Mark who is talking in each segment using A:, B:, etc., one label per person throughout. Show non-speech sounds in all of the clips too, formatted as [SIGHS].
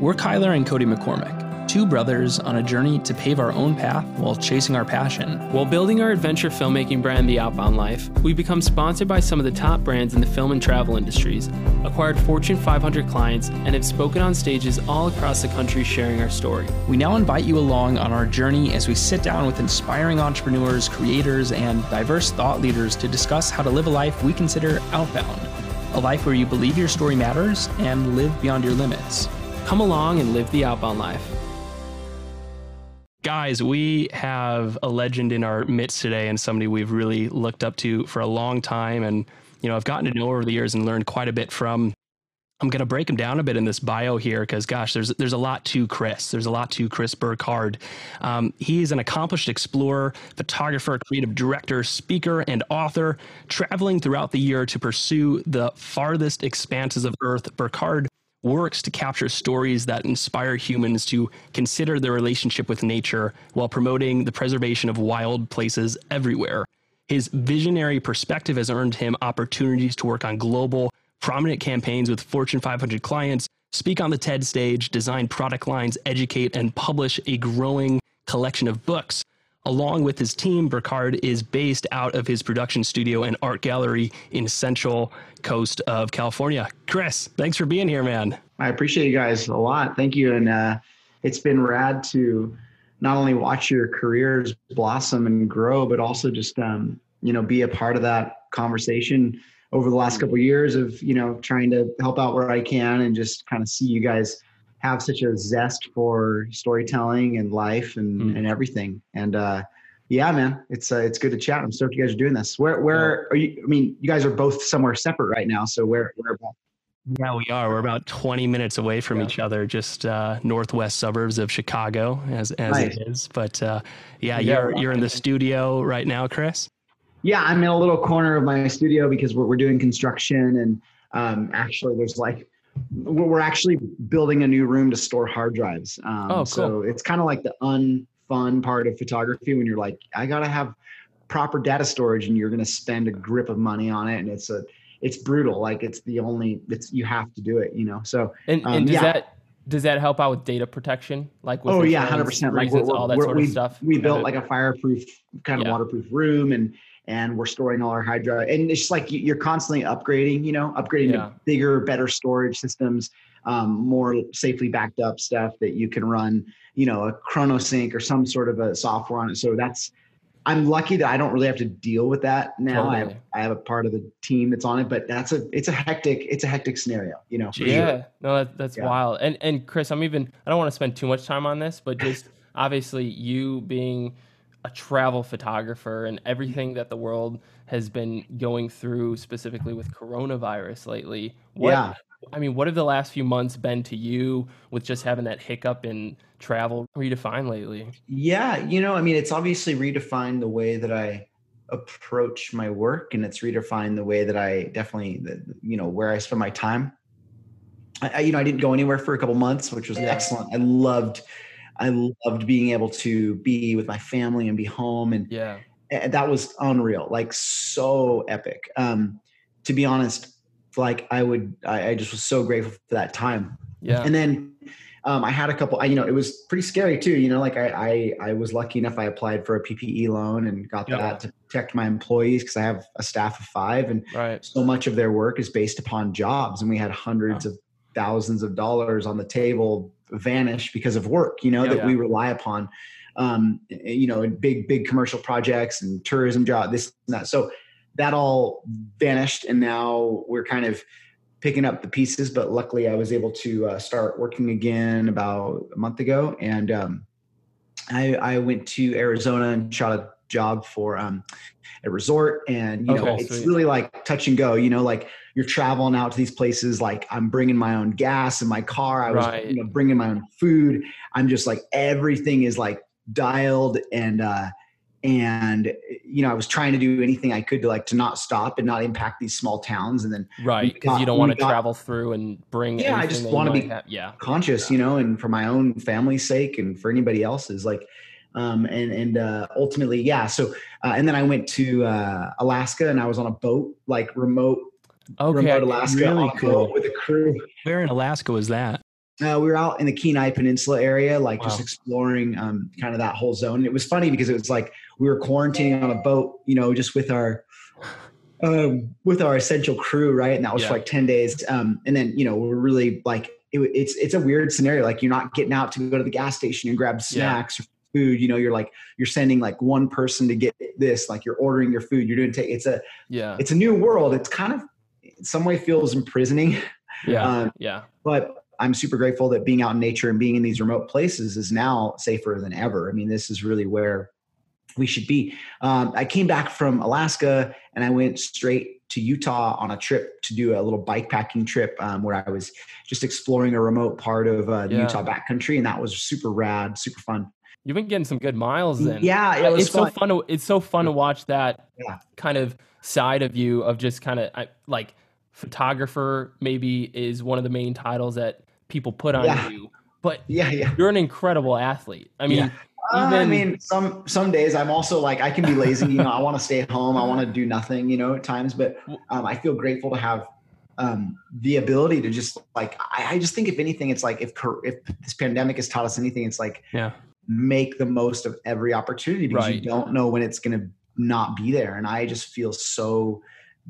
A: We're Kyler and Cody McCormick, two brothers on a journey to pave our own path while chasing our passion.
B: While building our adventure filmmaking brand, The Outbound Life, we've become sponsored by some of the top brands in the film and travel industries, acquired Fortune 500 clients, and have spoken on stages all across the country sharing our story.
A: We now invite you along on our journey as we sit down with inspiring entrepreneurs, creators, and diverse thought leaders to discuss how to live a life we consider outbound. A life where you believe your story matters and live beyond your limits.
B: Come along and live the outbound life.
A: Guys, we have a legend in our midst today and somebody we've really looked up to for a long time. And, you know, I've gotten to know over the years and learned quite a bit from. I'm going to break him down a bit in this bio here because, gosh, there's there's a lot to Chris. There's a lot to Chris Burkard. Um, he's an accomplished explorer, photographer, creative director, speaker, and author, traveling throughout the year to pursue the farthest expanses of Earth. Burkard works to capture stories that inspire humans to consider their relationship with nature while promoting the preservation of wild places everywhere. His visionary perspective has earned him opportunities to work on global, prominent campaigns with Fortune 500 clients, speak on the TED stage, design product lines, educate, and publish a growing collection of books. Along with his team, Burkard is based out of his production studio and art gallery in Central Coast of California. Chris, thanks for being here, man.
C: I appreciate you guys a lot. Thank you. And uh, it's been rad to not only watch your careers blossom and grow, but also just, um, you know, be a part of that conversation over the last couple of years of, you know, trying to help out where I can and just kind of see you guys have such a zest for storytelling and life and, mm. and everything. And uh, yeah, man, it's uh, it's good to chat. I'm stoked you guys are doing this. Where where yeah. are you? I mean, you guys are both somewhere separate right now. So where where about?
A: Yeah, we are. We're about 20 minutes away from yeah. each other, just uh, northwest suburbs of Chicago, as as nice. it is. But uh, yeah, yeah, you're you're in the studio right now, Chris.
C: Yeah, I'm in a little corner of my studio because we're we're doing construction, and um, actually, there's like we're actually building a new room to store hard drives. Um, oh, cool. So it's kind of like the unfun part of photography when you're like, I gotta have proper data storage, and you're gonna spend a grip of money on it, and it's a it's brutal. Like it's the only it's you have to do it, you know. So
B: and, um, and does yeah. that does that help out with data protection? Like
C: oh yeah, hundred percent. Like we're, all that sort of stuff. We built like a fireproof kind of yeah. waterproof room and and we're storing all our hard drive. And it's just like you're constantly upgrading, you know, upgrading yeah. to bigger, better storage systems, um, more safely backed up stuff that you can run, you know, a ChronoSync or some sort of a software on it. So that's, I'm lucky that I don't really have to deal with that now. Totally. I have I have a part of the team that's on it, but that's a it's a hectic it's a hectic scenario, you know.
B: Yeah, sure. no, that, that's yeah. wild. And and Chris, I'm even I don't want to spend too much time on this, but just obviously you being a travel photographer and everything that the world has been going through specifically with coronavirus lately. What, yeah. I mean, what have the last few months been to you with just having that hiccup in travel redefined lately?
C: Yeah, you know, I mean, it's obviously redefined the way that I approach my work and it's redefined the way that I definitely, you know, where I spend my time. I, you know, I didn't go anywhere for a couple months, which was yeah. excellent. I loved I loved being able to be with my family and be home and
B: yeah
C: and that was unreal like so epic um to be honest like I would I, I just was so grateful for that time
B: yeah
C: and then um, I had a couple. I, you know, it was pretty scary too. You know, like I, I, I was lucky enough. I applied for a PPE loan and got yeah. that to protect my employees because I have a staff of five, and
B: right.
C: so much of their work is based upon jobs. And we had hundreds of thousands of dollars on the table vanish because of work, you know, yeah, that yeah. we rely upon, um, you know, in big, big commercial projects and tourism job, this and that. So that all vanished. And now we're kind of picking up the pieces, but luckily I was able to uh, start working again about a month ago. And um, I, I went to Arizona and shot a job for um, a resort and you know it's really like touch and go you know like you're traveling out to these places like i'm bringing my own gas in my car i was right. you know bringing my own food i'm just like everything is like dialed and uh and you know i was trying to do anything i could to like to not stop and not impact these small towns and then
B: right because you don't want to travel through and bring
C: yeah i just want to be have, yeah conscious yeah. you know and for my own family's sake and for anybody else's like um, and and uh, ultimately, yeah. So uh, and then I went to uh, Alaska and I was on a boat, like remote,
A: okay,
C: remote Alaska, really cool. with a crew.
A: Where in Alaska was that?
C: Uh, we were out in the Kenai Peninsula area, like wow. just exploring um, kind of that whole zone. And it was funny because it was like we were quarantining on a boat, you know, just with our um, with our essential crew, right? And that was yeah. for like ten days. Um, and then you know we're really like it, it's it's a weird scenario. Like you're not getting out to go to the gas station and grab snacks yeah. or food. You know, you're like you're sending like one person to get this. Like you're ordering your food. You're doing take. It's a yeah. It's a new world. It's kind of in some way feels imprisoning.
B: Yeah. Um, yeah.
C: But I'm super grateful that being out in nature and being in these remote places is now safer than ever. I mean, this is really where we should be. Um, I came back from Alaska and I went straight to Utah on a trip to do a little bike packing trip um, where I was just exploring a remote part of uh, the yeah. Utah backcountry, and that was super rad, super fun.
B: You've been getting some good miles in.
C: Yeah, it
B: it's fun. so fun. To, it's so fun to watch that yeah. kind of side of you of just kind of like photographer. Maybe is one of the main titles that people put on yeah. you, but yeah, yeah, you're an incredible athlete. I mean.
C: Uh, Even, I mean, some some days I'm also like I can be lazy. You know, I want to stay home. I want to do nothing. You know, at times, but um, I feel grateful to have um, the ability to just like I, I, just think if anything, it's like if if this pandemic has taught us anything, it's like
B: yeah,
C: make the most of every opportunity because right. you don't know when it's going to not be there. And I just feel so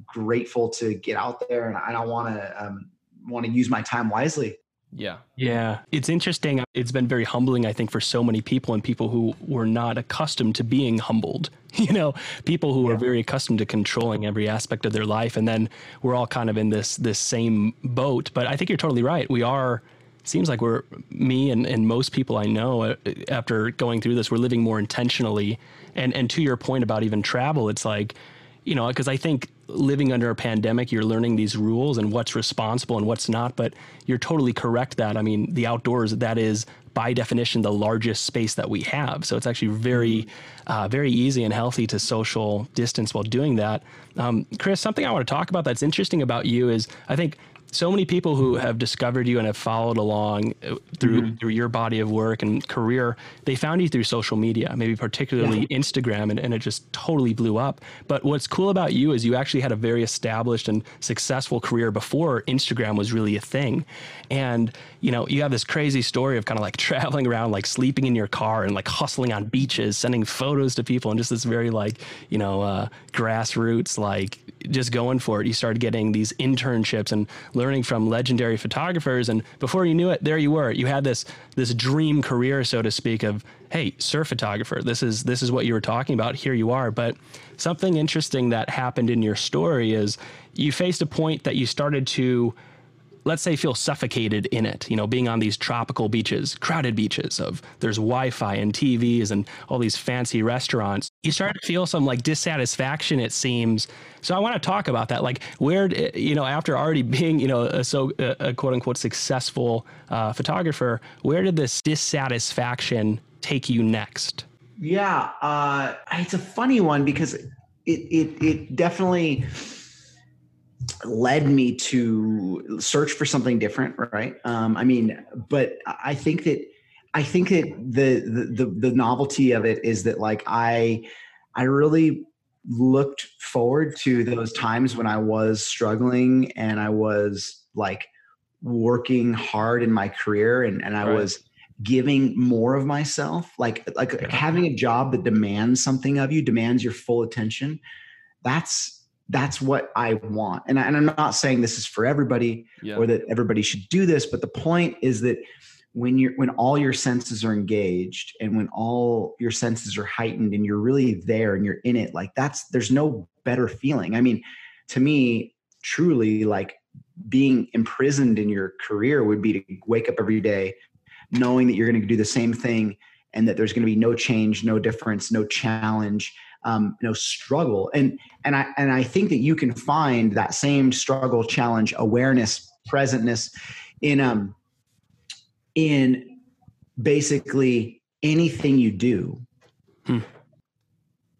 C: grateful to get out there, and I, I want to um, want to use my time wisely.
B: Yeah.
A: Yeah. It's interesting. It's been very humbling, I think, for so many people and people who were not accustomed to being humbled. [LAUGHS] You know, people who yeah. are very accustomed to controlling every aspect of their life. And then we're all kind of in this this same boat. But I think you're totally right. We are seems like we're me and, and most people I know uh, after going through this, we're living more intentionally. And and to your point about even travel, it's like you know, because I think living under a pandemic, you're learning these rules and what's responsible and what's not. But you're totally correct that, I mean, the outdoors, that is by definition the largest space that we have. So it's actually very, uh, very easy and healthy to social distance while doing that. Um, Chris, something I want to talk about that's interesting about you is I think so many people who have discovered you and have followed along uh, through mm-hmm. through your body of work and career they found you through social media maybe particularly yeah. instagram and, and it just totally blew up but what's cool about you is you actually had a very established and successful career before instagram was really a thing and you know you have this crazy story of kind of like [LAUGHS] traveling around like sleeping in your car and like hustling on beaches sending photos to people and just this very like you know uh, grassroots like just going for it you started getting these internships and learning from legendary photographers. And before you knew it, there you were. You had this this dream career, so to speak, of hey, surf photographer. This is this is what you were talking about. Here you are. But something interesting that happened in your story is you faced a point that you started to let's say feel suffocated in it you know being on these tropical beaches crowded beaches of there's wi-fi and tvs and all these fancy restaurants. You start to feel some like dissatisfaction it seems. So i want to talk about that. Like where you know after already [LAUGHS] being you know a so a, quote unquote successful uh, photographer where did this dissatisfaction take you next?
C: Yeah uh, it's a funny one because it it, it definitely led me to search for something different right um, i mean but i think that i think that the, the the novelty of it is that like i i really looked forward to those times when i was struggling and i was like working hard in my career and and i right. was giving more of myself like like yeah. having a job that demands something of you demands your full attention that's that's what I want. And, I, and I'm not saying this is for everybody yeah. or that everybody should do this, but the point is that when you're when all your senses are engaged and when all your senses are heightened and you're really there and you're in it, like that's there's no better feeling. I mean, to me, truly like being imprisoned in your career would be to wake up every day knowing that you're going to do the same thing and that there's going to be no change, no difference, no challenge um, you know struggle. And and i and i think that you can find that same struggle challenge awareness presentness in um in basically anything you do. Hmm.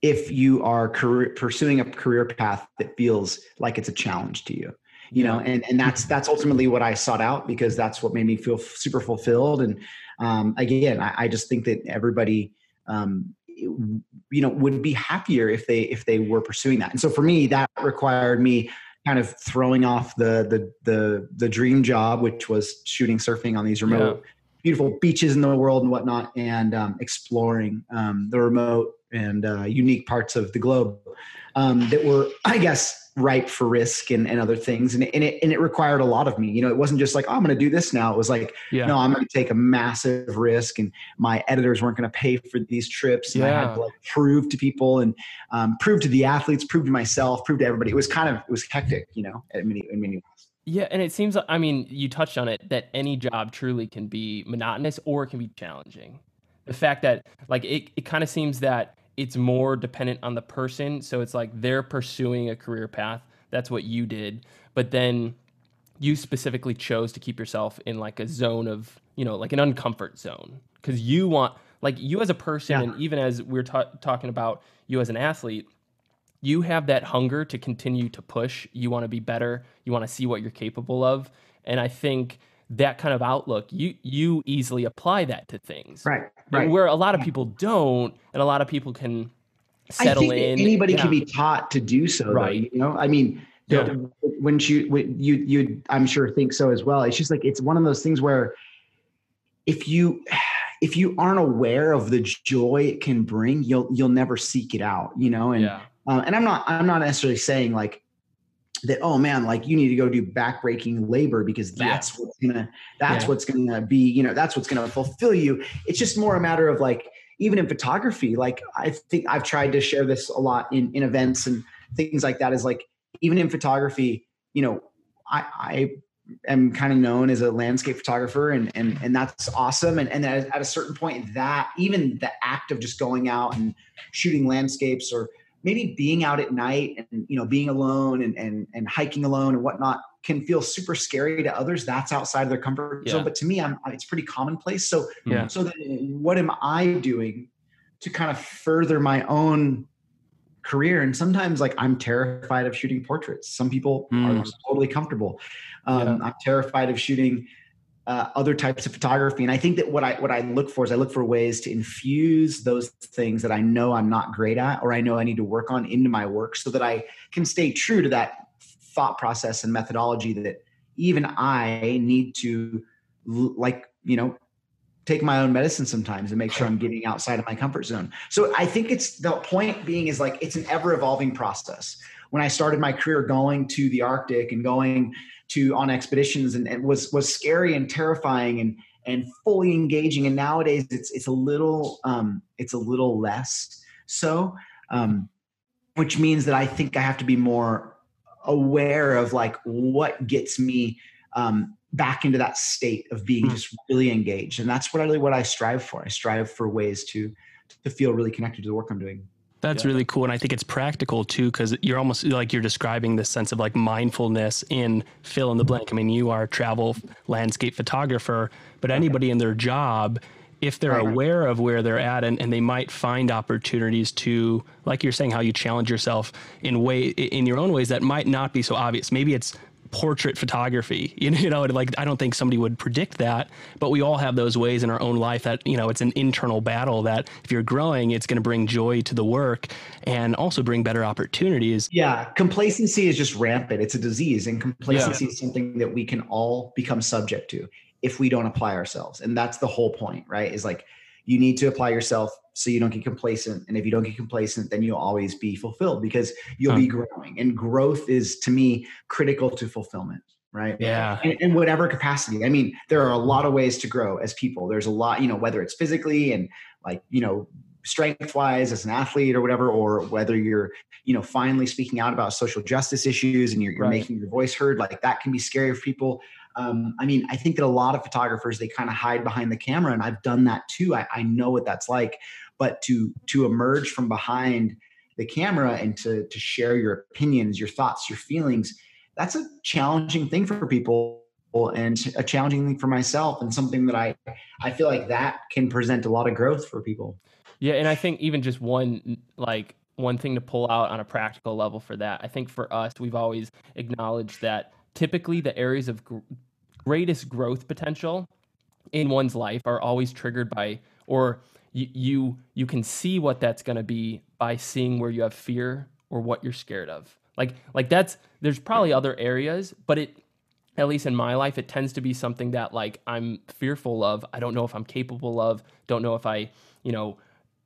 C: if you are career, pursuing a career path that feels like it's a challenge to you you know and and that's that's ultimately what i sought out because that's what made me feel super fulfilled. And um, again I, I, just think that everybody um, you know would be happier if they if they were pursuing that and so for me that required me kind of throwing off the the the the dream job, which was shooting surfing on these remote, yeah. beautiful beaches in the world and whatnot, and um, exploring um, the remote and uh, unique parts of the globe um, that were, I guess, ripe for risk and, and other things. And, and it and it required a lot of me. You know, it wasn't just like, oh, I'm going to do this now. It was like, yeah. no, I'm going to take a massive risk, and my editors weren't going to pay for these trips. And yeah. I had to like prove to people and um, prove to the athletes, prove to myself, prove to everybody. It was kind of it was hectic, you know, in many in many ways.
B: Yeah, and it seems like I mean, you touched on it that any job truly can be monotonous or it can be challenging. The fact that like it, it kind of seems that it's more dependent on the person. So it's like they're pursuing a career path. That's what you did. But then you specifically chose to keep yourself in like a zone of, you know, like an uncomfort zone because you want, like you as a person, yeah. and even as we're ta- talking about you as an athlete, you have that hunger to continue to push. You want to be better. You want to see what you're capable of. And I think that kind of outlook, you you easily apply that to things.
C: Right. Right.
B: where a lot of people don't, and a lot of people can settle in.
C: Anybody yeah. can be taught to do so, right? Though, you know, I mean, yeah. when you when you you I'm sure think so as well. It's just like it's one of those things where if you [SIGHS] if you aren't aware of the joy it can bring, you'll you'll never seek it out. You know, and yeah. uh, and I'm not I'm not necessarily saying like that oh man like you need to go do backbreaking labor because that's yeah. what's gonna that's yeah. what's gonna be you know that's what's gonna fulfill you it's just more a matter of like even in photography like i think i've tried to share this a lot in in events and things like that is like even in photography you know i i am kind of known as a landscape photographer and and and that's awesome and and at a certain point that even the act of just going out and shooting landscapes or maybe being out at night and you know being alone and and, and hiking alone and whatnot can feel super scary to others that's outside of their comfort yeah. zone but to me i'm it's pretty commonplace so yeah. so then what am i doing to kind of further my own career and sometimes like i'm terrified of shooting portraits some people mm. are totally comfortable um, yeah. i'm terrified of shooting uh, other types of photography. And I think that what I what I look for is I look for ways to infuse those things that I know I'm not great at or I know I need to work on into my work so that I can stay true to that thought process and methodology that even I need to like, you know, take my own medicine sometimes and make sure I'm getting outside of my comfort zone. So I think it's the point being is like it's an ever evolving process. When I started my career going to the Arctic and going to on expeditions and, and was was scary and terrifying and and fully engaging. And nowadays it's it's a little um, it's a little less so, um, which means that I think I have to be more aware of like what gets me um, back into that state of being mm. just really engaged. And that's what really what I strive for. I strive for ways to to feel really connected to the work I'm doing.
A: That's yeah. really cool. And I think it's practical too, because you're almost like you're describing this sense of like mindfulness in fill in the blank. I mean, you are a travel landscape photographer, but anybody in their job, if they're aware of where they're at and, and they might find opportunities to, like you're saying, how you challenge yourself in way in your own ways that might not be so obvious. Maybe it's portrait photography. [LAUGHS] You know, like I don't think somebody would predict that, but we all have those ways in our own life that, you know, it's an internal battle that if you're growing, it's going to bring joy to the work and also bring better opportunities.
C: Yeah. Complacency is just rampant. It's a disease and complacency yeah. is something that we can all become subject to if we don't apply ourselves. And that's the whole point, right? Is like you need to apply yourself so you don't get complacent. And if you don't get complacent, then you'll always be fulfilled because you'll huh. be growing. And growth is to me critical to fulfillment. Right.
A: Yeah.
C: In, in, whatever capacity. I mean, there are a lot of ways to grow as people. There's a lot, you know, whether it's physically and like, you know, strength wise as an athlete or whatever, or whether you're, you know, finally speaking out about social justice issues and you're, you're right. making your voice heard, like that can be scary for people um, I mean, I think that a lot of photographers they kind of hide behind the camera, and I've done that too. I, I know what that's like. But to to emerge from behind the camera and to to share your opinions, your thoughts, your feelings, that's a challenging thing for people and a challenging thing for myself and something that I I feel like that can present a lot of growth for people.
B: Yeah, and I think even just one like one thing to pull out on a practical level for that. I think for us, we've always acknowledged that typically the areas of greatest growth potential in one's life are always triggered by or you you, you can see what that's going to be by seeing where you have fear or what you're scared of Like like that's there's probably other areas, but it at least in my life, it tends to be something that like I'm fearful of. I don't know if I'm capable of, don't know if I, you know,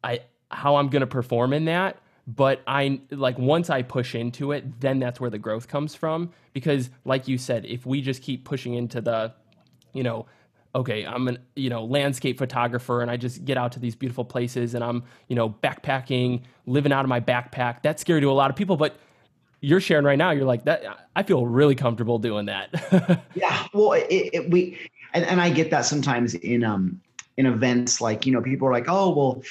B: I how I'm going to perform in that, but I like once I push into it, then that's where the growth comes from because like you said, if we just keep pushing into the you know, okay, I'm an you know landscape photographer and I just get out to these beautiful places and I'm you know backpacking, living out of my backpack. That's scary to a lot of people, but you're sharing right now. You're like that. I feel really comfortable doing that. [LAUGHS]
C: yeah, well, it, it, we and, and I get that sometimes in um in events like you know people are like, oh well,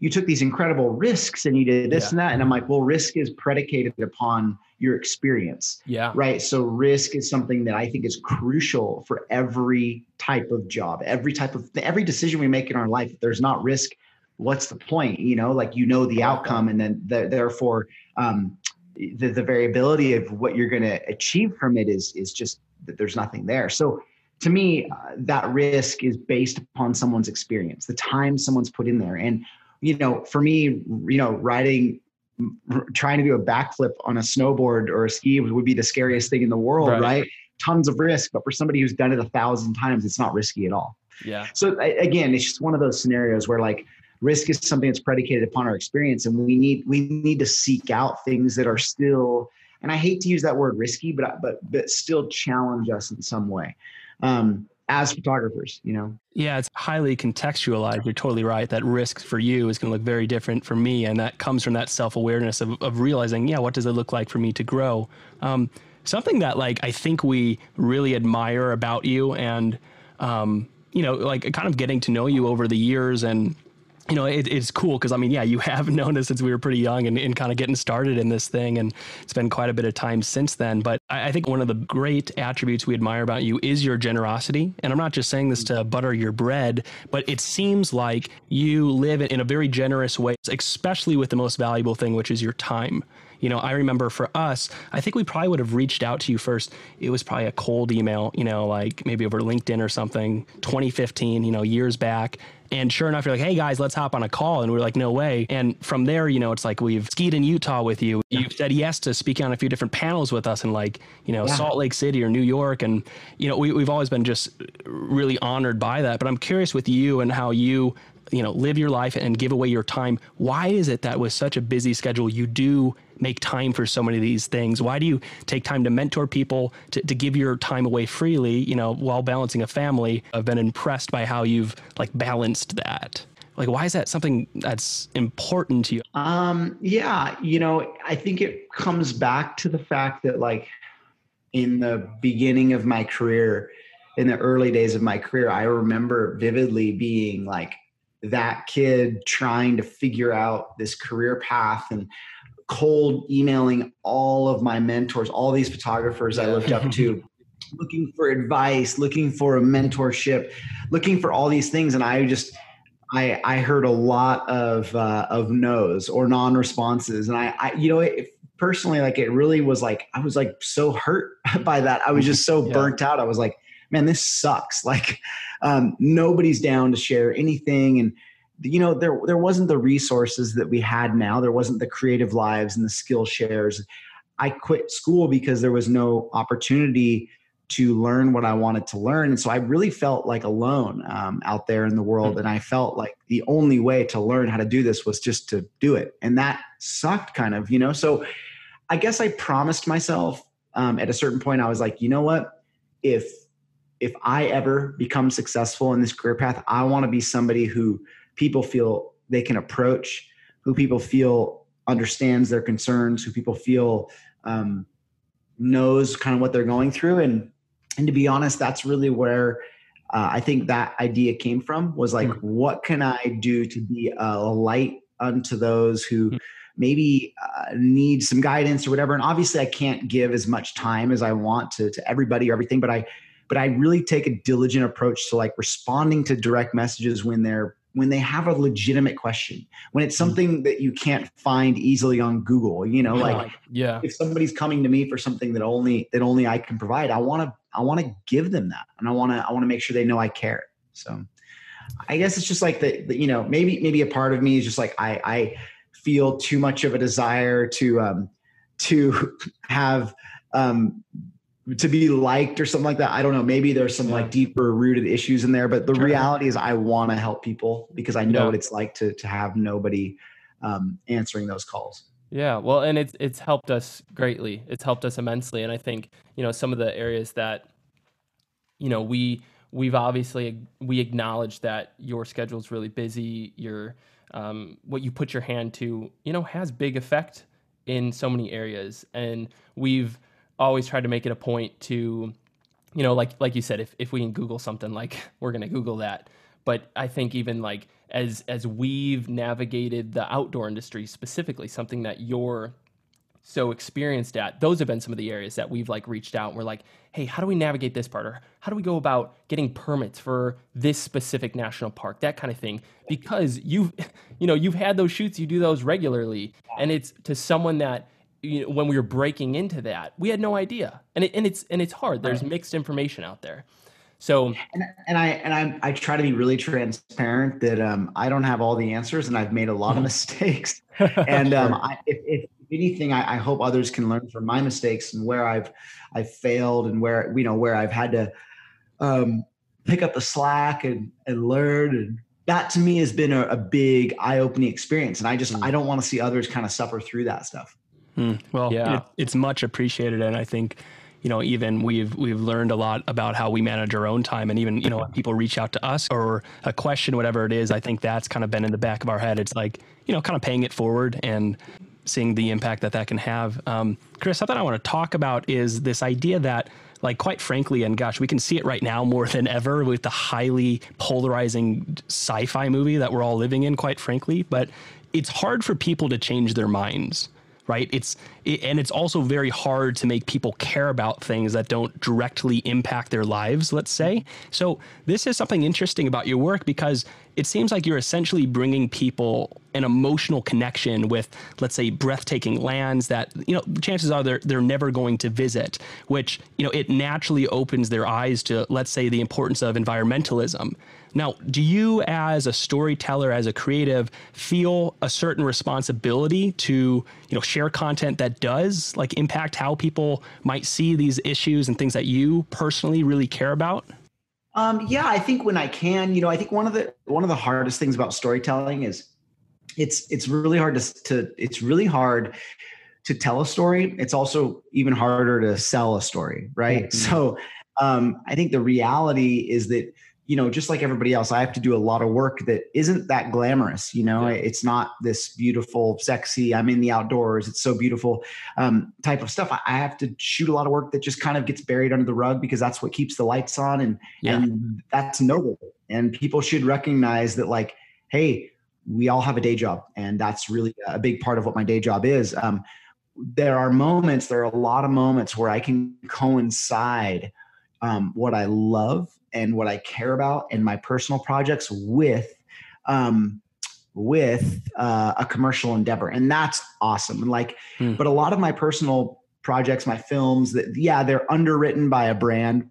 C: you took these incredible risks and you did this yeah. and that, and I'm like, well, risk is predicated upon your experience.
B: Yeah.
C: Right. So risk is something that I think is crucial for every type of job, every type of every decision we make in our life. If there's not risk, what's the point? You know, like you know the outcome, and then the, therefore um, the, the variability of what you're going to achieve from it is is just that there's nothing there. So to me, uh, that risk is based upon someone's experience, the time someone's put in there, and you know, for me, you know, riding trying to do a backflip on a snowboard or a ski would be the scariest thing in the world, right? right? Tons of risk, but for somebody who's done it a thousand times, it's not risky at all.
B: Yeah.
C: So again, it's just one of those scenarios where like risk is something that's predicated upon our experience, and we need we need to seek out things that are still. And I hate to use that word risky, but but but still challenge us in some way. Um, as photographers, you know?
A: Yeah, it's highly contextualized. You're totally right. That risk for you is going to look very different for me. And that comes from that self awareness of, of realizing, yeah, what does it look like for me to grow? Um, something that, like, I think we really admire about you and, um, you know, like kind of getting to know you over the years and you know, it, it's cool because I mean, yeah, you [LAUGHS] have known us since we were pretty young and, and kind of getting started in this thing, and it's been quite a bit of time since then. But I, I, think one of the great attributes we admire about you is your generosity. And I'm not just saying this to butter your bread, but it seems like you live in a very generous way, especially with the most valuable thing, which is your time. You know, I remember for us, I think we probably would have reached out to you first. It was probably a cold email, you know, like maybe over LinkedIn or something, 2015, you know, years back. And sure enough, you're like, hey guys, let's hop on a call. And we're like, no way. And from there, you know, it's like we've skied in Utah with you. You've said yes to speaking on a few different panels with us in like, you know, yeah. Salt Lake City or New York. And, you know, we, we've always been just really honored by that. But I'm curious with you and how you you know live your life and give away your time why is it that with such a busy schedule you do make time for so many of these things? Why do you take time to mentor people to, to give your time away freely you know while balancing a family? I've been impressed by how you've like balanced that. Like why is that something that's important to you?
C: Um yeah you know i think it comes back to the fact that like in the beginning of my career in the early days of my career i remember vividly being like that kid trying to figure out this career path and cold emailing all of my mentors, all these photographers I looked up to, [LAUGHS] looking for advice, looking for a mentorship, looking for all these things. And I just, I, I heard a lot of, uh, of no's or non-responses. And I, I you know, it, personally, like it really was like, I was like so hurt [LAUGHS] by that. I was just so [LAUGHS] yeah. burnt out. I was like, man, this sucks. Like, um, nobody's down to share anything. And, you know, there, there wasn't the resources that we had now. There wasn't the creative lives and the skill shares. I quit school because there was no opportunity to learn what I wanted to learn. And so I really felt like alone um, out there in the world. Hmm. And I felt like the only way to learn how to do this was just to do it. And that sucked kind of, you know? So I guess I promised myself um, at a certain point, I was like, you know what? If if I ever become successful in this career path, I want to be somebody who people feel they can approach, who people feel understands their concerns, who people feel um, knows kind of what they're going through. And and to be honest, that's really where uh, I think that idea came from. Was like, mm-hmm. what can I do to be a light unto those who. Mm-hmm maybe uh, need some guidance or whatever and obviously i can't give as much time as i want to, to everybody or everything but i but I really take a diligent approach to like responding to direct messages when they're when they have a legitimate question when it's mm-hmm. something that you can't find easily on google you know like
B: yeah.
C: if somebody's coming to me for something that only that only i can provide i want to i want to give them that and i want to i want to make sure they know i care. So i guess it's just like the, you know maybe maybe a part of me is just like i i feel too much of a desire to um to [LAUGHS] have um, to be liked or something like that. I don't know. Maybe there's some yeah. like deeper rooted issues in there, but the sure. reality is I want to help people because I know yeah. what it's like to to have nobody um, answering those calls.
B: Yeah, well, and it's it's helped us greatly. It's helped us immensely, and I think you know some of the areas that you know we we've obviously we acknowledge that your schedule is really busy. Your um, what you put your hand to, you know, has big effect in so many areas, and we've always tried to make it a point to, you know, like like you said, if if we can Google something, like [LAUGHS] we're gonna Google that. But I think even like as as we've navigated the outdoor industry specifically, something that you're so experienced at, those have been some of the areas that we've like reached out and we're like, hey, how do we navigate this part? Or how do we go about getting permits for this specific national park, that kind of thing? Because you've, [LAUGHS] you know, you've had those shoots, you do those regularly, and it's to someone that you know, when we were breaking into that, we had no idea, and it, and it's and it's hard. There's mixed information out there. So
C: and, and I and I I try to be really transparent that um, I don't have all the answers and I've made a lot of [LAUGHS] mistakes. [LAUGHS] and um, I, if, if, anything, I, I, hope others can learn from my mistakes and where I've I've failed and where you know where I've had to um, pick up the slack and and learn and that to me has been a, a big eye-opening experience and i just mm. i don't want to see others kind of suffer through that stuff
A: Mm, well, yeah. It, it's much appreciated, and I think you know even we've we've learned a lot about how we manage our own time, and even you know people reach out to us or a question, whatever it is. I think that's kind of been in the back of our head. It's like you know, kind of paying it forward and seeing the impact that that can have. Um, Chris, something I want to talk about is this idea that like quite frankly and gosh we can see it right now more than ever with the highly polarizing sci-fi movie that we're all living in quite frankly but it's hard for people to change their minds right? It's it, and it's also very hard to make people care about things that don't directly impact their lives, let's say. So this is something interesting about your work because it seems like you're essentially bringing people an emotional connection with, let's say, breathtaking lands that you know chances are they're they're never going to visit, which you know it naturally opens their eyes to, let's say, the importance of environmentalism. Now, do you, as a storyteller, as a creative, feel a certain responsibility to you know share content that does like impact how people might see these issues and things that you personally really care about?
C: Um, yeah, I think when I can, you know, I think one of the one of the hardest things about storytelling is it's it's really hard to, to it's really hard to tell a story. It's also even harder to sell a story, right? Mm-hmm. So um, I think the reality is that you know, just like everybody else, I have to do a lot of work that isn't that glamorous. You know, yeah. it's not this beautiful, sexy, I'm in the outdoors, it's so beautiful um, type of stuff. I have to shoot a lot of work that just kind of gets buried under the rug because that's what keeps the lights on. And, yeah. and that's noble. And people should recognize that, like, hey, we all have a day job. And that's really a big part of what my day job is. Um, there are moments, there are a lot of moments where I can coincide um, what I love and what I care about and my personal projects with um, with uh, a commercial endeavor, and that's awesome. And like, hmm. but a lot of my personal projects, my films, that yeah, they're underwritten by a brand,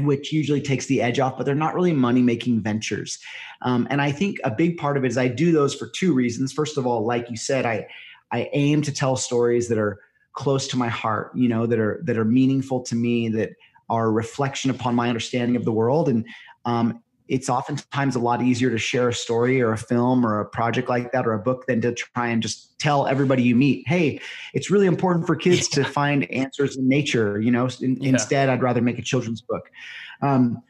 C: which usually takes the edge off, but they're not really money making ventures. Um, and I think a big part of it is I do those for two reasons. First of all, like you said, I I aim to tell stories that are close to my heart, you know, that are that are meaningful to me, that are a reflection upon my understanding of the world. And um, it's oftentimes a lot easier to share a story or a film or a project like that or a book than to try and just tell everybody you meet, hey, it's really important for kids to find answers in nature. You know, in, yeah. instead, I'd rather make a children's book. Um,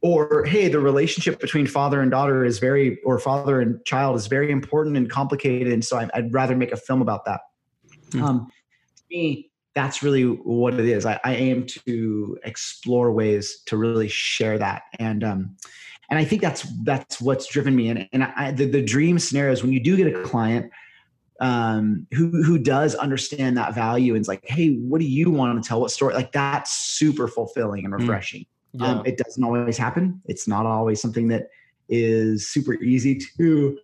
C: or hey, the relationship between father and daughter is very, or father and child is very important and complicated, and so I'd, I'd rather make a film about that. Mm-hmm. Um, to me, that's really what it is. I, I, aim to explore ways to really share that, and um, and I think that's that's what's driven me. And and I, the, the dream scenario is when you do get a client um, who who does understand that value and is like, hey, what do you want to tell? What story? Like that's super fulfilling and mm. refreshing. Mm. Yeah. Um, it doesn't always happen. It's not always something that is super easy to.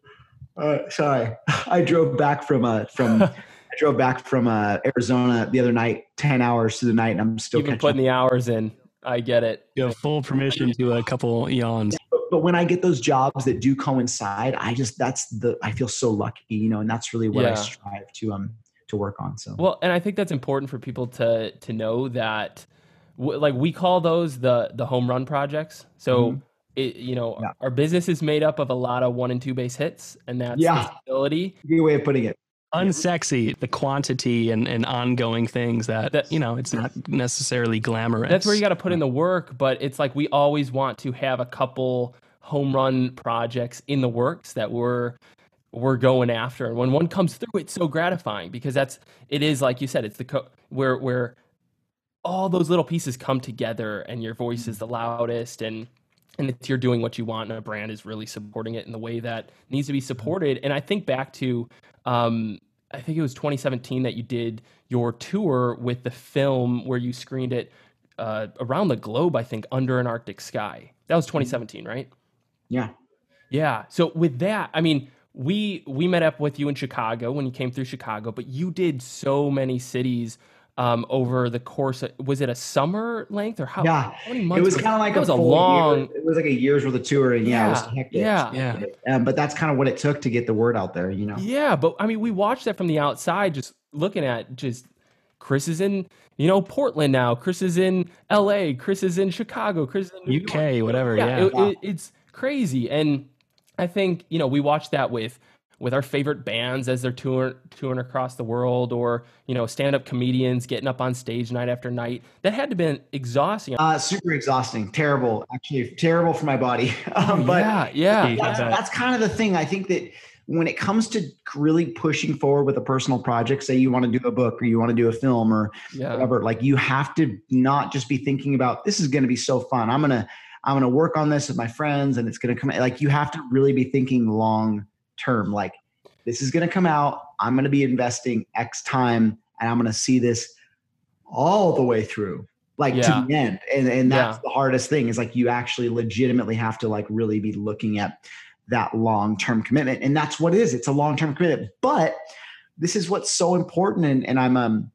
C: Uh, sorry, [LAUGHS] I drove back from uh, from drove back from uh, Arizona the other night, ten hours to the night, and I'm still
B: You've putting the hours in. I get it.
A: You have full permission to a couple yawns.
C: But, but, when I get those jobs that do coincide, I just that's the I feel so lucky, you know, and that's really what yeah. I strive to um to work on. So
B: well, and I think that's important for people to to know that, w- like we call those the the home run projects. So. Mm-hmm. It, you know, yeah. our business is made up of a lot of one and two base hits, and that's yeah. ability.
C: Good way of putting it
A: unsexy the quantity and, and ongoing things that, that you know it's not necessarily glamorous.
B: That's where you got to put in the work but it's like we always want to have a couple home run projects in the works that we're we're going after. And when one comes through it's so gratifying because that's it is like you said it's the co- where where all those little pieces come together and your voice is the loudest and and it's you're doing what you want and a brand is really supporting it in the way that needs to be supported and i think back to um, I think it was 2017 that you did your tour with the film where you screened it uh, around the globe, I think, under an Arctic sky. That was 2017, right?
C: Yeah.
B: Yeah. So with that, I mean, we we met up with you in Chicago when you came through Chicago, but you did so many cities um, over the course. Of, was it a summer length or how?
C: Yeah, how many months? It was kind of like a, was a long. Year. It was like a year's worth of touring. Yeah, yeah, it was hectic.
B: Yeah, yeah.
C: Um, but that's kind of what it took to get the word out there. You know.
B: Yeah, but I mean, we watched that from the outside, just looking at just Chris is in you know Portland now. Chris is in L.A. Chris is in Chicago. Chris is in
A: UK, York. whatever. Yeah, yeah.
B: It, it, it's crazy, and I think you know we watched that with with our favorite bands as they're touring touring across the world, or you know, stand up comedians getting up on stage night after night. That had to been exhausting.
C: Uh, super exhausting, terrible, actually terrible for my body. [LAUGHS] um,
B: but yeah, yeah,
C: that's, that's kind of the thing. I think that when it comes to really pushing forward with a personal project, say you want to do a book or you want to do a film or yeah. whatever, like you have to not just be thinking about this is going to be so fun. I'm gonna I'm gonna work on this with my friends and it's gonna come. Like you have to really be thinking long term. Like this is going to come out. I'm going to be investing X time and I'm going to see this all the way through like yeah. to the end. And, and that's yeah. the hardest thing is like you actually legitimately have to like really be looking at that long-term commitment. And that's what it is. It's a long-term commitment. But this is what's so important. And, and I'm um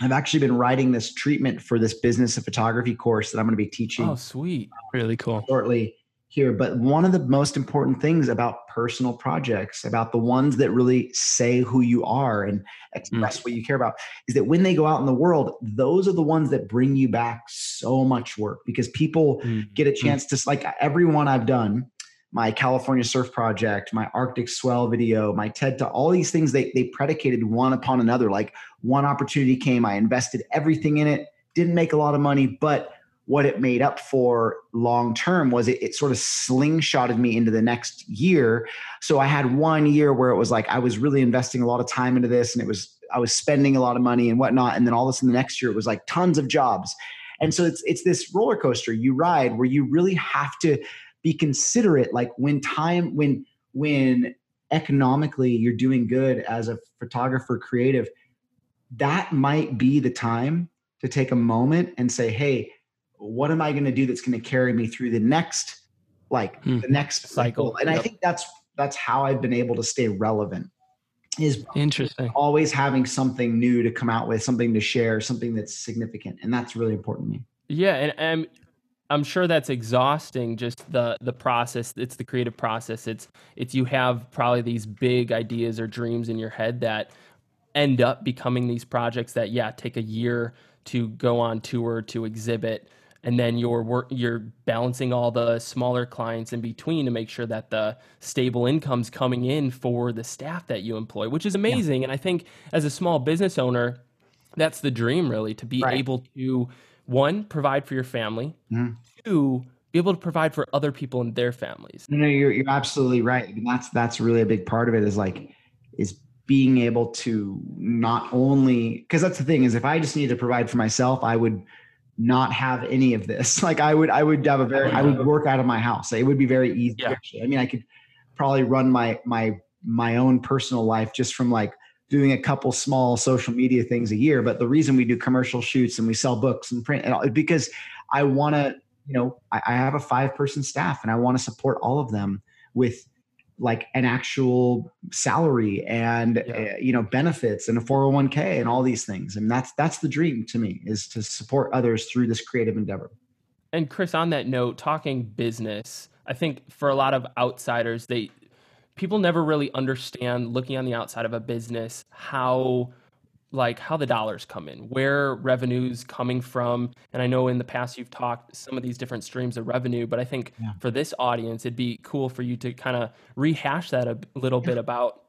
C: I've actually been writing this treatment for this business of photography course that I'm going to be teaching.
B: Oh, sweet.
A: Really cool.
C: Shortly here. But one of the most important things about personal projects, about the ones that really say who you are and express mm. what you care about, is that when they go out in the world, those are the ones that bring you back so much work because people mm. get a chance mm. to, like everyone I've done, my California Surf Project, my Arctic Swell video, my TED Talk, all these things they they predicated one upon another. Like one opportunity came, I invested everything in it, didn't make a lot of money, but what it made up for long term was it, it, sort of slingshotted me into the next year. So I had one year where it was like I was really investing a lot of time into this and it was I was spending a lot of money and whatnot. And then all of a sudden the next year it was like tons of jobs. And so it's it's this roller coaster you ride where you really have to be considerate like when time when when economically you're doing good as a photographer creative that might be the time to take a moment and say hey what am I going to do that's going to carry me through the next like hmm. the next cycle? And yep. I think that's that's how I've been able to stay relevant. Is
A: interesting.
C: Always having something new to come out with, something to share, something that's significant, and that's really important to me.
B: Yeah, and, and I'm sure that's exhausting. Just the the process. It's the creative process. It's it's you have probably these big ideas or dreams in your head that end up becoming these projects that yeah take a year to go on tour to exhibit and then you're work you're balancing all the smaller clients in between to make sure that the stable income's coming in for the staff that you employ which is amazing yeah. and i think as a small business owner that's the dream really to be right. able to one provide for your family mm-hmm. two be able to provide for other people and their families
C: no, no you're, you're absolutely right I mean, that's that's really a big part of it is like is being able to not only because that's the thing is if i just need to provide for myself i would not have any of this. [LAUGHS] Like I would, I would have a very, oh, I would work out of my house. It would be very easy. Yeah. I mean, I could probably run my, my, my own personal life just from like doing a couple small social media things a year. But the reason we do commercial shoots and we sell books and print and all, because I want to, you know, I, I have a five person staff and I want to support all of them with like an actual salary and yeah. uh, you know benefits and a 401k and all these things and that's that's the dream to me is to support others through this creative endeavor
B: and chris on that note talking business i think for a lot of outsiders they people never really understand looking on the outside of a business how like how the dollars come in, where revenue's coming from. And I know in the past you've talked some of these different streams of revenue, but I think yeah. for this audience, it'd be cool for you to kind of rehash that a little bit about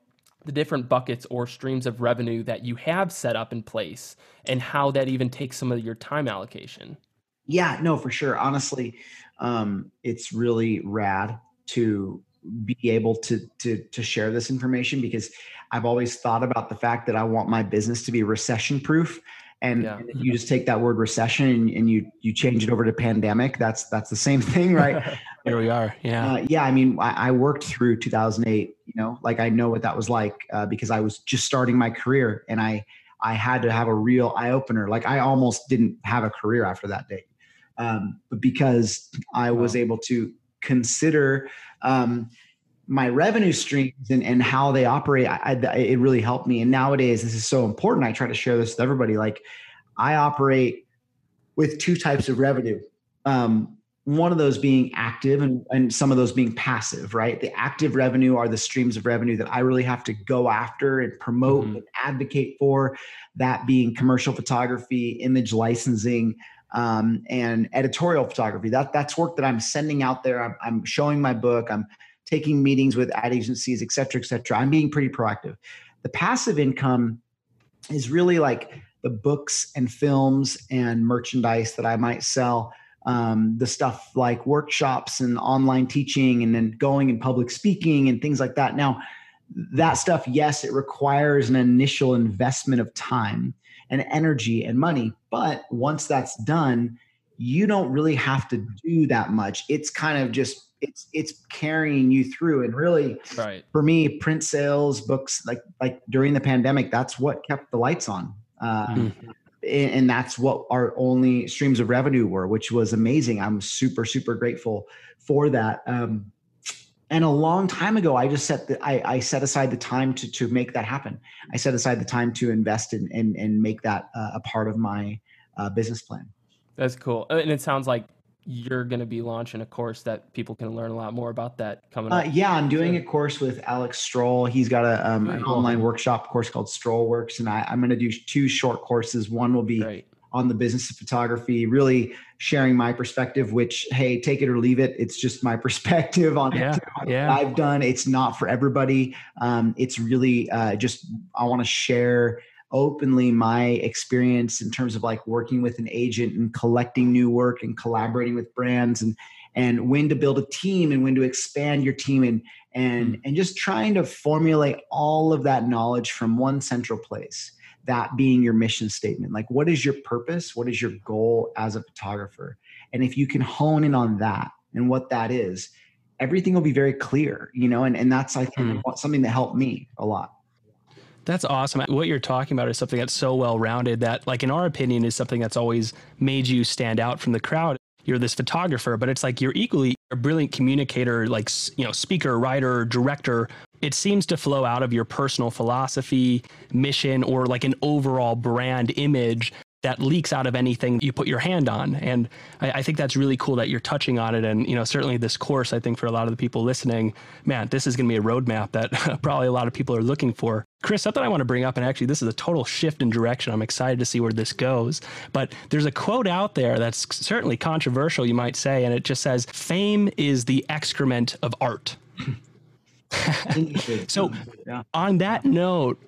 B: the different buckets or streams of revenue that you have set up in place and how that even takes some of your time allocation.
C: Yeah, no, for sure. Honestly, um, it's really rad to be able to to to share this information because I've always thought about the fact that I want my business to be recession proof. And, yeah. and you just take that word recession and, and, you you change it over to pandemic. That's that's the same thing, right? [LAUGHS]
A: Here we are. Yeah.
C: Uh, yeah. I mean, I, I, worked through 2008. You know, like I know what that was like uh, because I was just starting my career and I I had to have a real eye opener. Like I almost didn't have a career after that day, um, but because I was able to consider um, my revenue streams and, and how they operate, I, I, it really helped me. And nowadays, this is so important. I try to share this with everybody. Like, I operate with two types of revenue. Um, one of those being active and, and some of those being passive, right? The active revenue are the streams of revenue that I really have to go after and promote mm-hmm. and advocate for. That being commercial photography, image licensing, um, and editorial photography. That that's work that I'm sending out there. I'm, I'm showing my book. I'm taking meetings with ad agencies, et cetera, et cetera. I'm being pretty proactive. The passive income is really like the books and films and merchandise that I might sell. Um, the stuff like workshops and online teaching and then going and public speaking and things like that. Now, that stuff, yes, it requires an initial investment of time and energy and money. But once that's done, you don't really have to do that much. It's kind of just it's it's carrying you through and really
B: right
C: for me print sales books like like during the pandemic that's what kept the lights on uh, mm-hmm. and, and, that's what our only streams of revenue were which was amazing i'm super super grateful for that um, and a long time ago i just set the I, I, set aside the time to to make that happen i set aside the time to invest in and and make that uh, a part of my uh, business plan
B: that's cool and it sounds like you're going to be launching a course that people can learn a lot more about that coming uh, up.
C: yeah, I'm doing a course with Alex Strohl. He's got a um, an online workshop course called Strohl Works, and I, am going to do two short courses. One will be Great. On the business of photography, really sharing my perspective. Which, hey, take it or leave it. It's just my [LAUGHS] perspective on
A: yeah,
C: what
A: yeah.
C: I've done. It's not for everybody. Um, it's really uh, just I want to share openly my experience in terms of like working with an agent and collecting new work and collaborating with brands and and when to build a team and when to expand your team and and mm. and just trying to formulate all of that knowledge from one central place that being your mission statement like what is your purpose what is your goal as a photographer and if you can hone in on that and what that is everything will be very clear you know and, and that's i think mm. something that helped me a lot
A: that's awesome. What you're talking about is something that's so well rounded that, like, in our opinion, is something that's always made you stand out from the crowd. You're this photographer, but it's like you're equally a brilliant communicator, like, you know, speaker, writer, director. It seems to flow out of your personal philosophy, mission, or like an overall brand image that leaks out of anything you put your hand on. And I, I, think that's really cool that you're touching on it. And, you know, certainly this course, I think for a lot of the people listening, man, this is going to be a roadmap that [LAUGHS] probably a lot of people are looking for. Chris, something I want to bring up, and actually, this is a total shift in direction. I'm excited to see where this goes. But there's a quote out there that's certainly controversial, you might say, and it just says, Fame is the excrement of art. [CLEARS THROAT] [LAUGHS] so, yeah. on that note,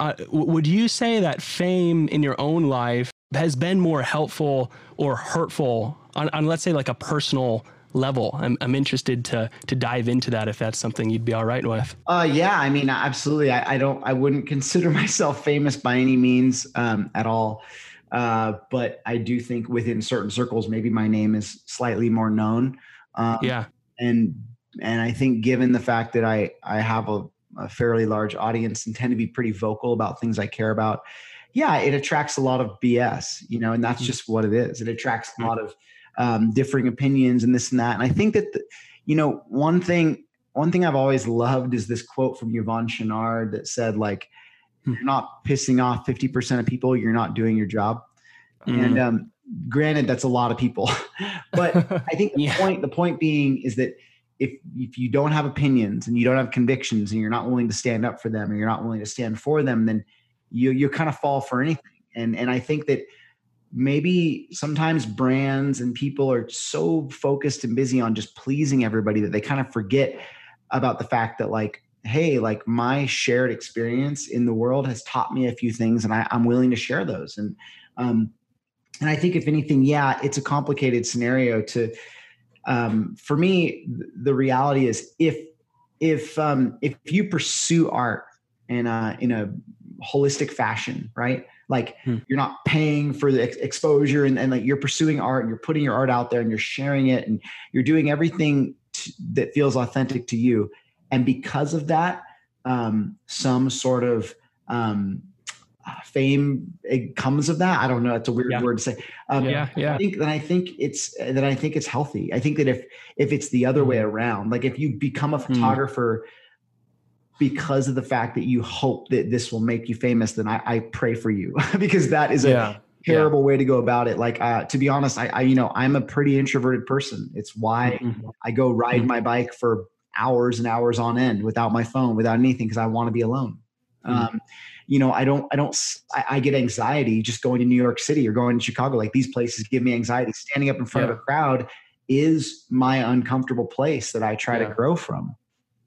A: uh, would you say that fame in your own life has been more helpful or hurtful on, on let's say like a personal level? I'm, I'm interested to to dive into that if that's something you'd be all right with.
C: Uh yeah i mean absolutely. I, I don't i wouldn't [LAUGHS] consider myself famous by any means um, at all. Uh, but i do think within certain circles maybe my name is slightly more known.
A: Um, yeah.
C: and and i think given the fact that i i have a, a fairly large audience and tend to be pretty vocal about things i care about yeah, it attracts a lot of BS, you know, and that's mm. just what it is. It attracts a lot of um, differing opinions and this and that. And I think that, the, you know, one thing, one thing I've always loved is this quote from Yvon Chouinard that said, like, hmm. you're not pissing off 50% of people, you're not doing your job. Mm. And um, granted, that's a lot of people, [LAUGHS] but [LAUGHS] I think the yeah. point, the point being is that if if you don't have opinions and you don't have convictions and you're not willing to stand up for them and you're not willing to stand for them, then you you kind of fall for anything. And and I think that maybe sometimes brands and people are so focused and busy on just pleasing everybody that they kind of forget about the fact that like hey like my shared experience in the world has taught me a few things and I, am willing to share those and um and i think if anything yeah it's a complicated scenario to um for me the reality is if if um if you pursue art in a in a holistic fashion right like hmm. you're not paying for the ex- exposure and, and like you're pursuing art and you're putting your art out there and you're sharing it and you're doing everything to, that feels authentic to you. And because of that, um, some sort of um, fame it comes of that. I don't know. It's a weird yeah. word to say.
A: Um, yeah, yeah.
C: I think that I think it's that I think it's healthy. I think that if if it's the other way hmm. around, like if you become a hmm. photographer because of the fact that you hope that this will make you famous, then I, I pray for you [LAUGHS] because that is yeah. a terrible yeah. way to go about it. Like, uh, to be honest, I, I, you know, I'm a pretty introverted person. It's why mm-hmm. I go ride mm-hmm. my bike for hours and hours on end without my phone, without anything, because I want to be alone. Mm-hmm. Um, you know, I don't, I don't, I, I, get anxiety just going to New York City or going to Chicago. Like these places give me anxiety. Standing up in front yeah. of a crowd is my uncomfortable place that I try to grow from.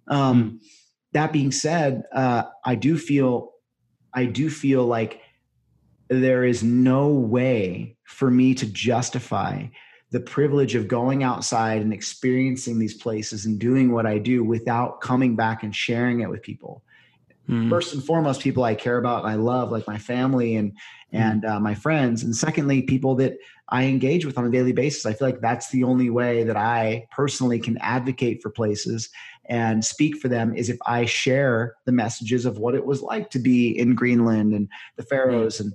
C: Um, mm that being said, uh, I do feel, I do feel like there is no way for me to justify the privilege of going outside and experiencing these places and doing what I do without coming back and sharing it with people. Mm. First and foremost, people I care about and I love, like my family and mm. and uh, my friends, and secondly, people that I engage with on a daily basis. I feel like that's the only way that I personally can advocate for places and speak for them is if I share the messages of what it was like to be in Greenland and the Faroes and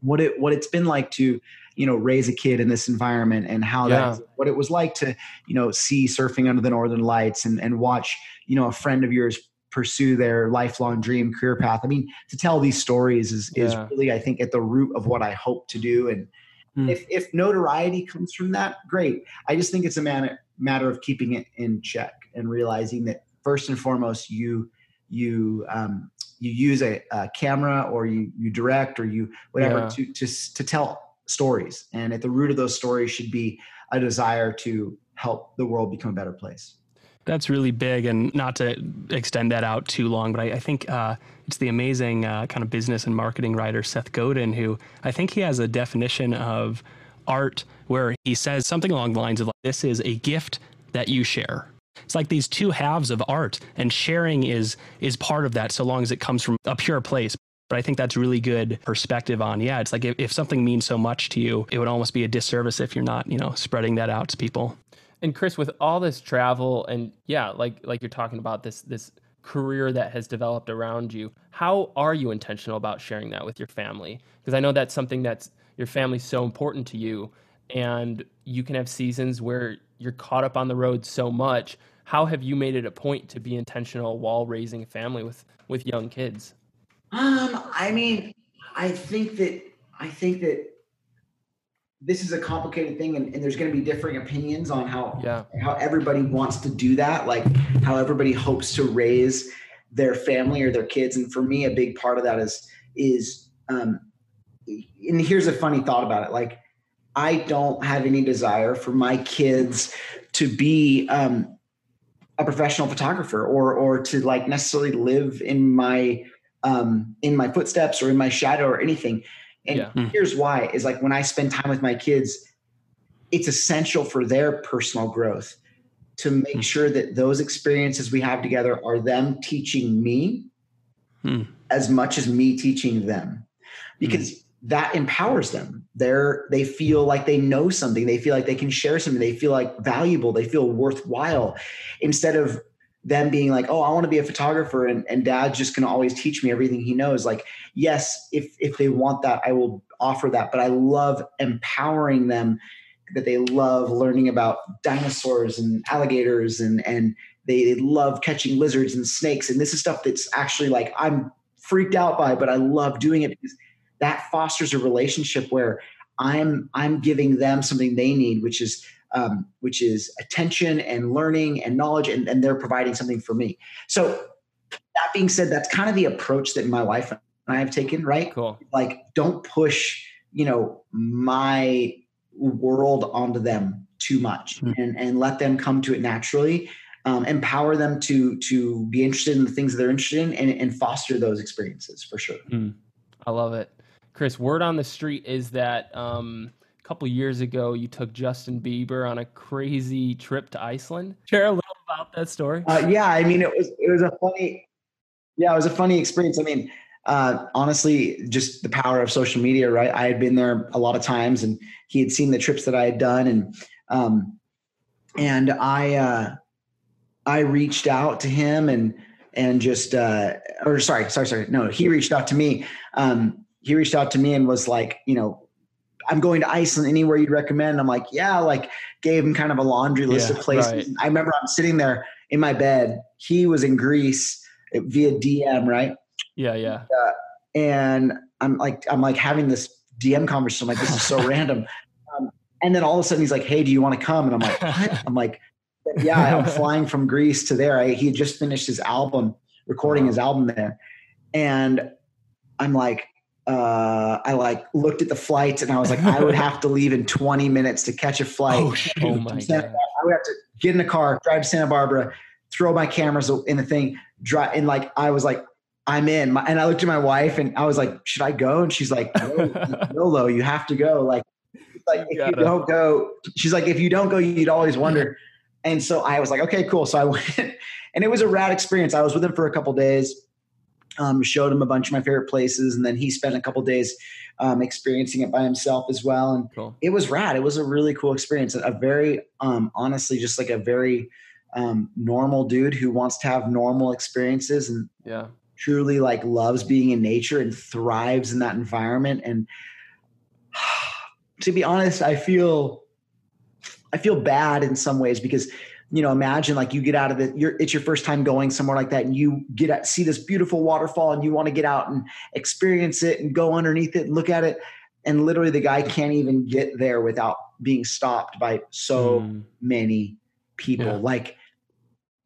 C: what it what it's been like to you know raise a kid in this environment and how yeah. that what it was like to you know see surfing under the northern lights and and watch you know a friend of yours pursue their lifelong dream career path i mean to tell these stories is yeah. is really i think at the root of what i hope to do and mm. if if notoriety comes from that great i just think it's a man, matter of keeping it in check and realizing that first and foremost you you um, you use a, a, camera or you you direct or you whatever yeah. to to to tell stories and at the root of those stories should be a desire to help the world become a better place
A: that's really big and not to extend that out too long but i, I think uh, it's the amazing uh, kind of business and marketing writer seth godin who i think he has a definition of art where he says something along the lines of this is a gift that you share. It's like these two halves of art and sharing is is part of that so long as it comes from a pure place. But i think that's really good perspective on yeah it's like if, if something means so much to you it would almost be a disservice if you're not you know spreading that out to people
B: and chris with all this travel and yeah like like you're talking about this this career that has developed around you how are you intentional about sharing that with your family? Because i know that's something that's your family's so important to you and you can have seasons where you're caught up on the road so much. How have you made it a point to be intentional while raising a family with with young kids?
C: Um i mean i think that i think that this is a complicated thing and, and there's going to be differing opinions on how yeah. how everybody wants to do that like how everybody hopes to raise their family or their kids and for me a big part of that is is um and here's a funny thought about it like I don't have any desire for my kids to be um, a professional photographer or or to like necessarily live in my um, in my footsteps or in my shadow or anything. And yeah. Hmm. here's why: is like when I spend time with my kids, it's essential for their personal growth to make mm. sure that those experiences we have together are them teaching me mm. as much as me teaching them because mm that empowers them they're they feel like they know something they feel like they can share something they feel like valuable they feel worthwhile instead of them being like oh i want to be a photographer and, and dad's just going to always teach me everything he knows. Like yes if if they want that i will offer that but i love empowering them that they love learning about dinosaurs and alligators and and they, they love catching lizards and snakes and this is stuff that's actually like i'm freaked out by but i love doing it because that fosters a relationship where I'm I'm giving them something they need, which is um, which is attention and learning and knowledge, and, and they're providing something for me. So that being said, that's kind of the approach that my wife and I have taken, right?
B: Cool.
C: Like, don't push, you know, my world onto them too much mm-hmm. and, and let them come to it naturally. Um, empower them to to be interested in the things that they're interested in and, and foster those experiences for sure. Mm.
B: I love it. Chris, word on the street is that um, a couple years ago you took Justin Bieber on a crazy trip to Iceland. Share a little about that story.
C: Uh, yeah, I mean, it was it was a funny, yeah, it was a funny experience. I mean, uh, honestly, just the power of social media, right? I had been there a lot of times, and he had seen the trips that I had done, and um, and I uh, I reached out to him and and just uh, or sorry, sorry, sorry, no, he reached out to me. Um, he reached out to me and was like, you know, I'm going to Iceland. Anywhere you'd recommend? I'm like, yeah, like gave him kind of a laundry list yeah, of places. Right. I remember I'm sitting there in my bed. He was in Greece via DM, right?
B: Yeah, yeah. Uh,
C: and I'm like, I'm like having this DM conversation. I'm like, this is so [LAUGHS] random. Um, and then all of a sudden he's like, hey, do you want to come? And I'm like, what? [LAUGHS] I'm like, yeah, I'm flying from Greece to there. I, he had just finished his album, recording his album there. And I'm like, uh, I like looked at the flights and I was like, I would have to leave in 20 minutes to catch a flight.
B: Oh, oh my God.
C: I would have to get in the car, drive to Santa Barbara, throw my cameras in the thing, drive. And like, I was like, I'm in. My, and I looked at my wife and I was like, should I go? And she's like, no, you [LAUGHS] have to go. Like, like if you don't go, she's like, if you don't go, you'd always wonder. And so I was like, okay, cool. So I [LAUGHS] went and it was a rad experience. I was with him for a couple days, um, showed him a bunch of my favorite places. And then he spent a couple days um, experiencing it by himself as well. And cool. it was rad. It was a really cool experience. A very, um, honestly, just like a very um, normal dude who wants to have normal experiences and
B: yeah
C: truly like loves being in nature and thrives in that environment and [SIGHS] to be honest i feel i feel bad in some ways because you know imagine like you get out of it you're it's your first time going somewhere like that and you get at see this beautiful waterfall and you want to get out and experience it and go underneath it and look at it. And literally the guy can't even get there without being stopped by so mm. many people. Yeah. like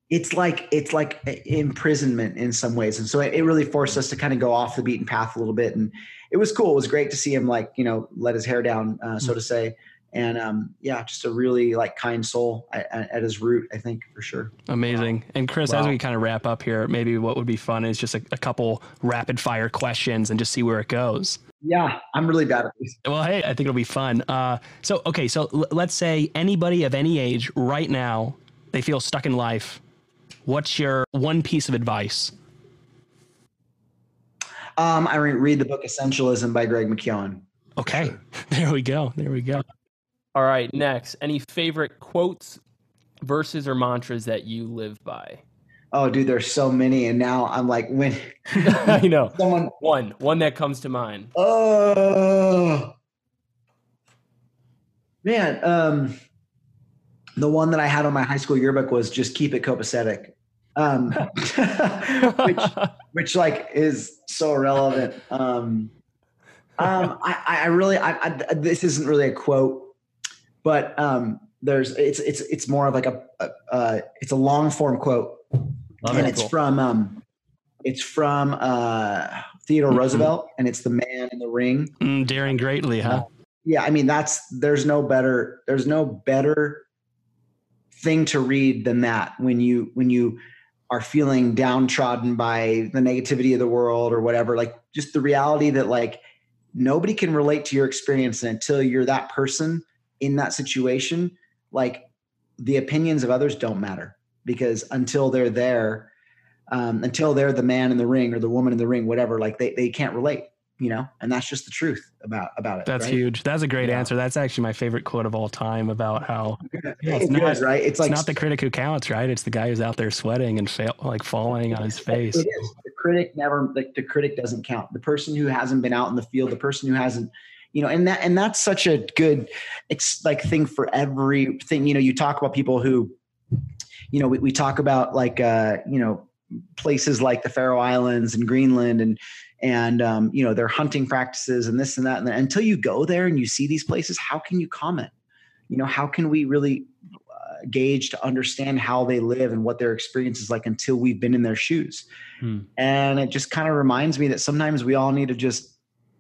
C: it's like it's like imprisonment in some ways. And so it, really forced us to kind of go off the beaten path a little bit. And it was cool. It was great to see him like you know let his hair down uh, so to say and um, yeah just a really like kind soul at, at, his root i think for sure
A: amazing and chris wow. as we kind of wrap up here maybe what would be fun is just a, a couple rapid fire questions and just see where it goes
C: yeah, I'm really bad at this.
A: Well, hey, I think it'll be fun. Uh, so, okay, so l- let's say anybody of any age right now, they feel stuck in life What's your one piece of advice?
C: Um, I read the book Essentialism by Greg McKeown.
A: Okay, [LAUGHS] there we go. There we go.
B: All right, next, any favorite quotes, verses, or mantras that you live by?
C: Oh, dude, there's so many, and now I'm like, when [LAUGHS]
B: I know someone one one that comes to mind.
C: Oh, man, um, the one that I had on my high school yearbook was just keep it copacetic um, [LAUGHS] which, which like is so relevant. Um, um, I, I really, I, I, this isn't really a quote, but um, there's, it's, it's, it's more of like a, a uh, it's a long form quote, Love and it, it's cool. from, um, it's from uh, Theodore mm-hmm. Roosevelt, and it's the Man in the Ring.
A: Mm, daring greatly, huh? Uh,
C: yeah, I mean that's there's no better there's no better thing to read than that when you when you are feeling downtrodden by the negativity of the world or whatever like just the reality that like nobody can relate to your experience until you're that person in that situation like the opinions of others don't matter because until they're there um, until they're the man in the ring or the woman in the ring whatever like they, they can't relate you know? And that's just the truth about about it
A: that's right? huge. That's a great yeah. answer. That's actually my favorite quote of all time about how
C: yeah, it's, not, right?
A: It's, like not the critic who counts right? It's the guy who's out there sweating and fail, like falling on his face.
C: it is. The critic never like the critic doesn't count. The person who hasn't been out in the field the person who hasn't you know and that and that's such a good like thing for everything you know you talk about people who you know we, we talk about like uh you know places like the Faroe Islands and Greenland and and um, you know their hunting practices and this and that and until you go there and you see these places how can you comment you know how can we really uh, gauge to understand how they live and what their experience is like until we've been in their shoes. Hmm. And it just kind of reminds me that sometimes we all need to just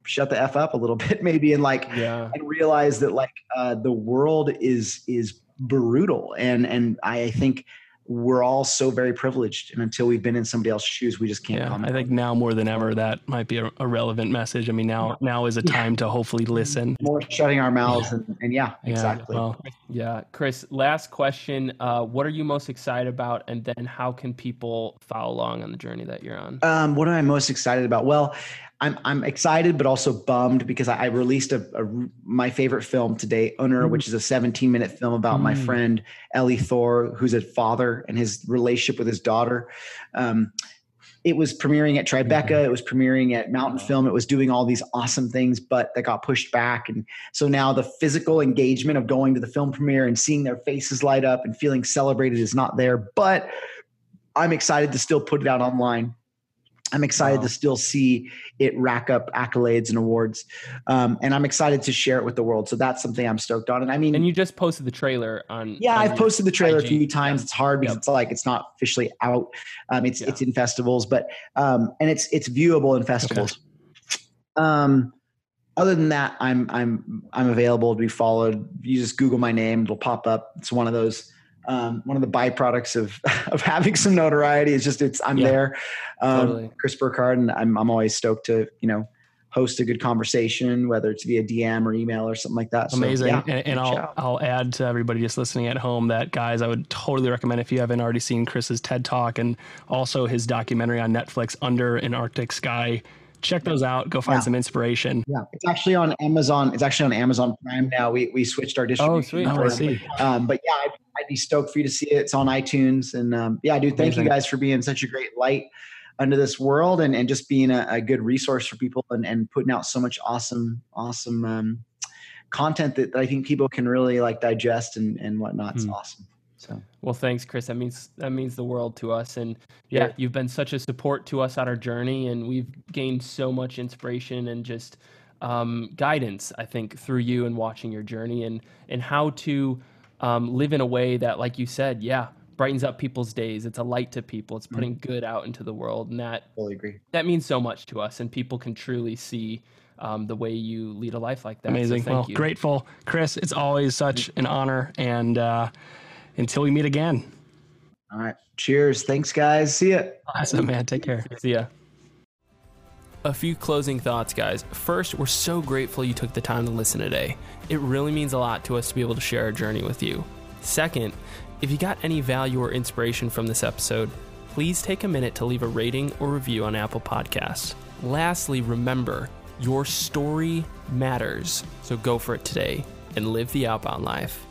C: shut the f up a little [LAUGHS] bit maybe and like yeah. and realize that like uh, the world is is brutal. And and i think we're all so very privileged and until we've been in somebody else's shoes we just can't
A: yeah, i think now more than ever that might be a, a relevant message. I mean now now is a time yeah. to hopefully listen. [LAUGHS]
C: More shutting our mouths and, and yeah, yeah, exactly. well,
B: yeah chris last question uh, what are you most excited about and then how can people follow along on the journey that you're on?
C: Um, what am i most excited about? Well I'm I'm excited, but also bummed because I, I released a, a, my favorite film today, Unnur, mm. which is a 17 minute film about mm. my friend Elli Thor, who's a father and his relationship with his daughter. Um, it was premiering at Tribeca. Mm-hmm. It was premiering at Mountain Film. It was doing all these awesome things, but that got pushed back. And so now the physical engagement of going to the film premiere and seeing their faces light up and feeling celebrated is not there. But I'm excited to still put it out online I'm excited wow. to still see it rack up accolades and awards, um, and I'm excited to share it with the world. So that's something I'm stoked on. And I mean,
B: and you just posted the trailer on.
C: Yeah,
B: on
C: I've posted the trailer IG. a few times. Yeah. It's hard because yep. it's like it's not officially out. Um, it's yeah. it's in festivals, but um, and it's it's viewable in festivals. Okay. Um, other than that, I'm I'm I'm available to be followed. You just Google my name; it'll pop up. It's one of those um, one of the byproducts of [LAUGHS] of having some notoriety is just it's I'm yeah, there. Um, totally. Chris Burkard, and I'm I'm always stoked to you know host a good conversation, whether it's via DM or email or something like that.
A: Amazing. So, yeah, and, and I'll I'll add to everybody just listening at home that guys, I would totally recommend if you haven't already seen Chris's TED Talk and also his documentary on Netflix, Under an Arctic Sky check those out. Go find yeah. some inspiration.
C: Yeah, it's actually on Amazon. It's actually on Amazon Prime now. We we switched our distribution.
A: Oh, sweet. Oh, I see.
C: Um, but yeah, I'd, I'd, be stoked for you to see it. It's on iTunes, and um, yeah, dude, thank Amazing. you guys for being such a great light under this world, and and just being a, a good resource for people, and and putting out so much awesome awesome um, content that, that I think people can really like digest and and whatnot. It's hmm. awesome. So
B: well, thanks, Chris. That means that means the world to us, and yeah, yeah, you've been such a support to us on our journey, and we've gained so much inspiration and just um, guidance. I think through you and watching your journey, and and how to um, live in a way that, like you said, yeah, brightens up people's days. It's a light to people. It's putting mm-hmm. good out into the world, and that
C: fully agree.
B: That means so much to us, and people can truly see. Um, the way you lead a life like that.
A: Amazing.
B: So
A: well,
B: you.
A: grateful, Chris. It's always such an honor, and uh, until we meet again.
C: All right. Cheers. Thanks, guys. See ya.
A: Awesome, man. Take care.
B: See ya. A few closing thoughts, guys. First, we're so grateful you took the time to listen today. It really means a lot to us to be able to share our journey with you. Second, if you got any value or inspiration from this episode, please take a minute to leave a rating or review on Apple Podcasts. Lastly, remember, your story matters. So go for it today and live the outbound life.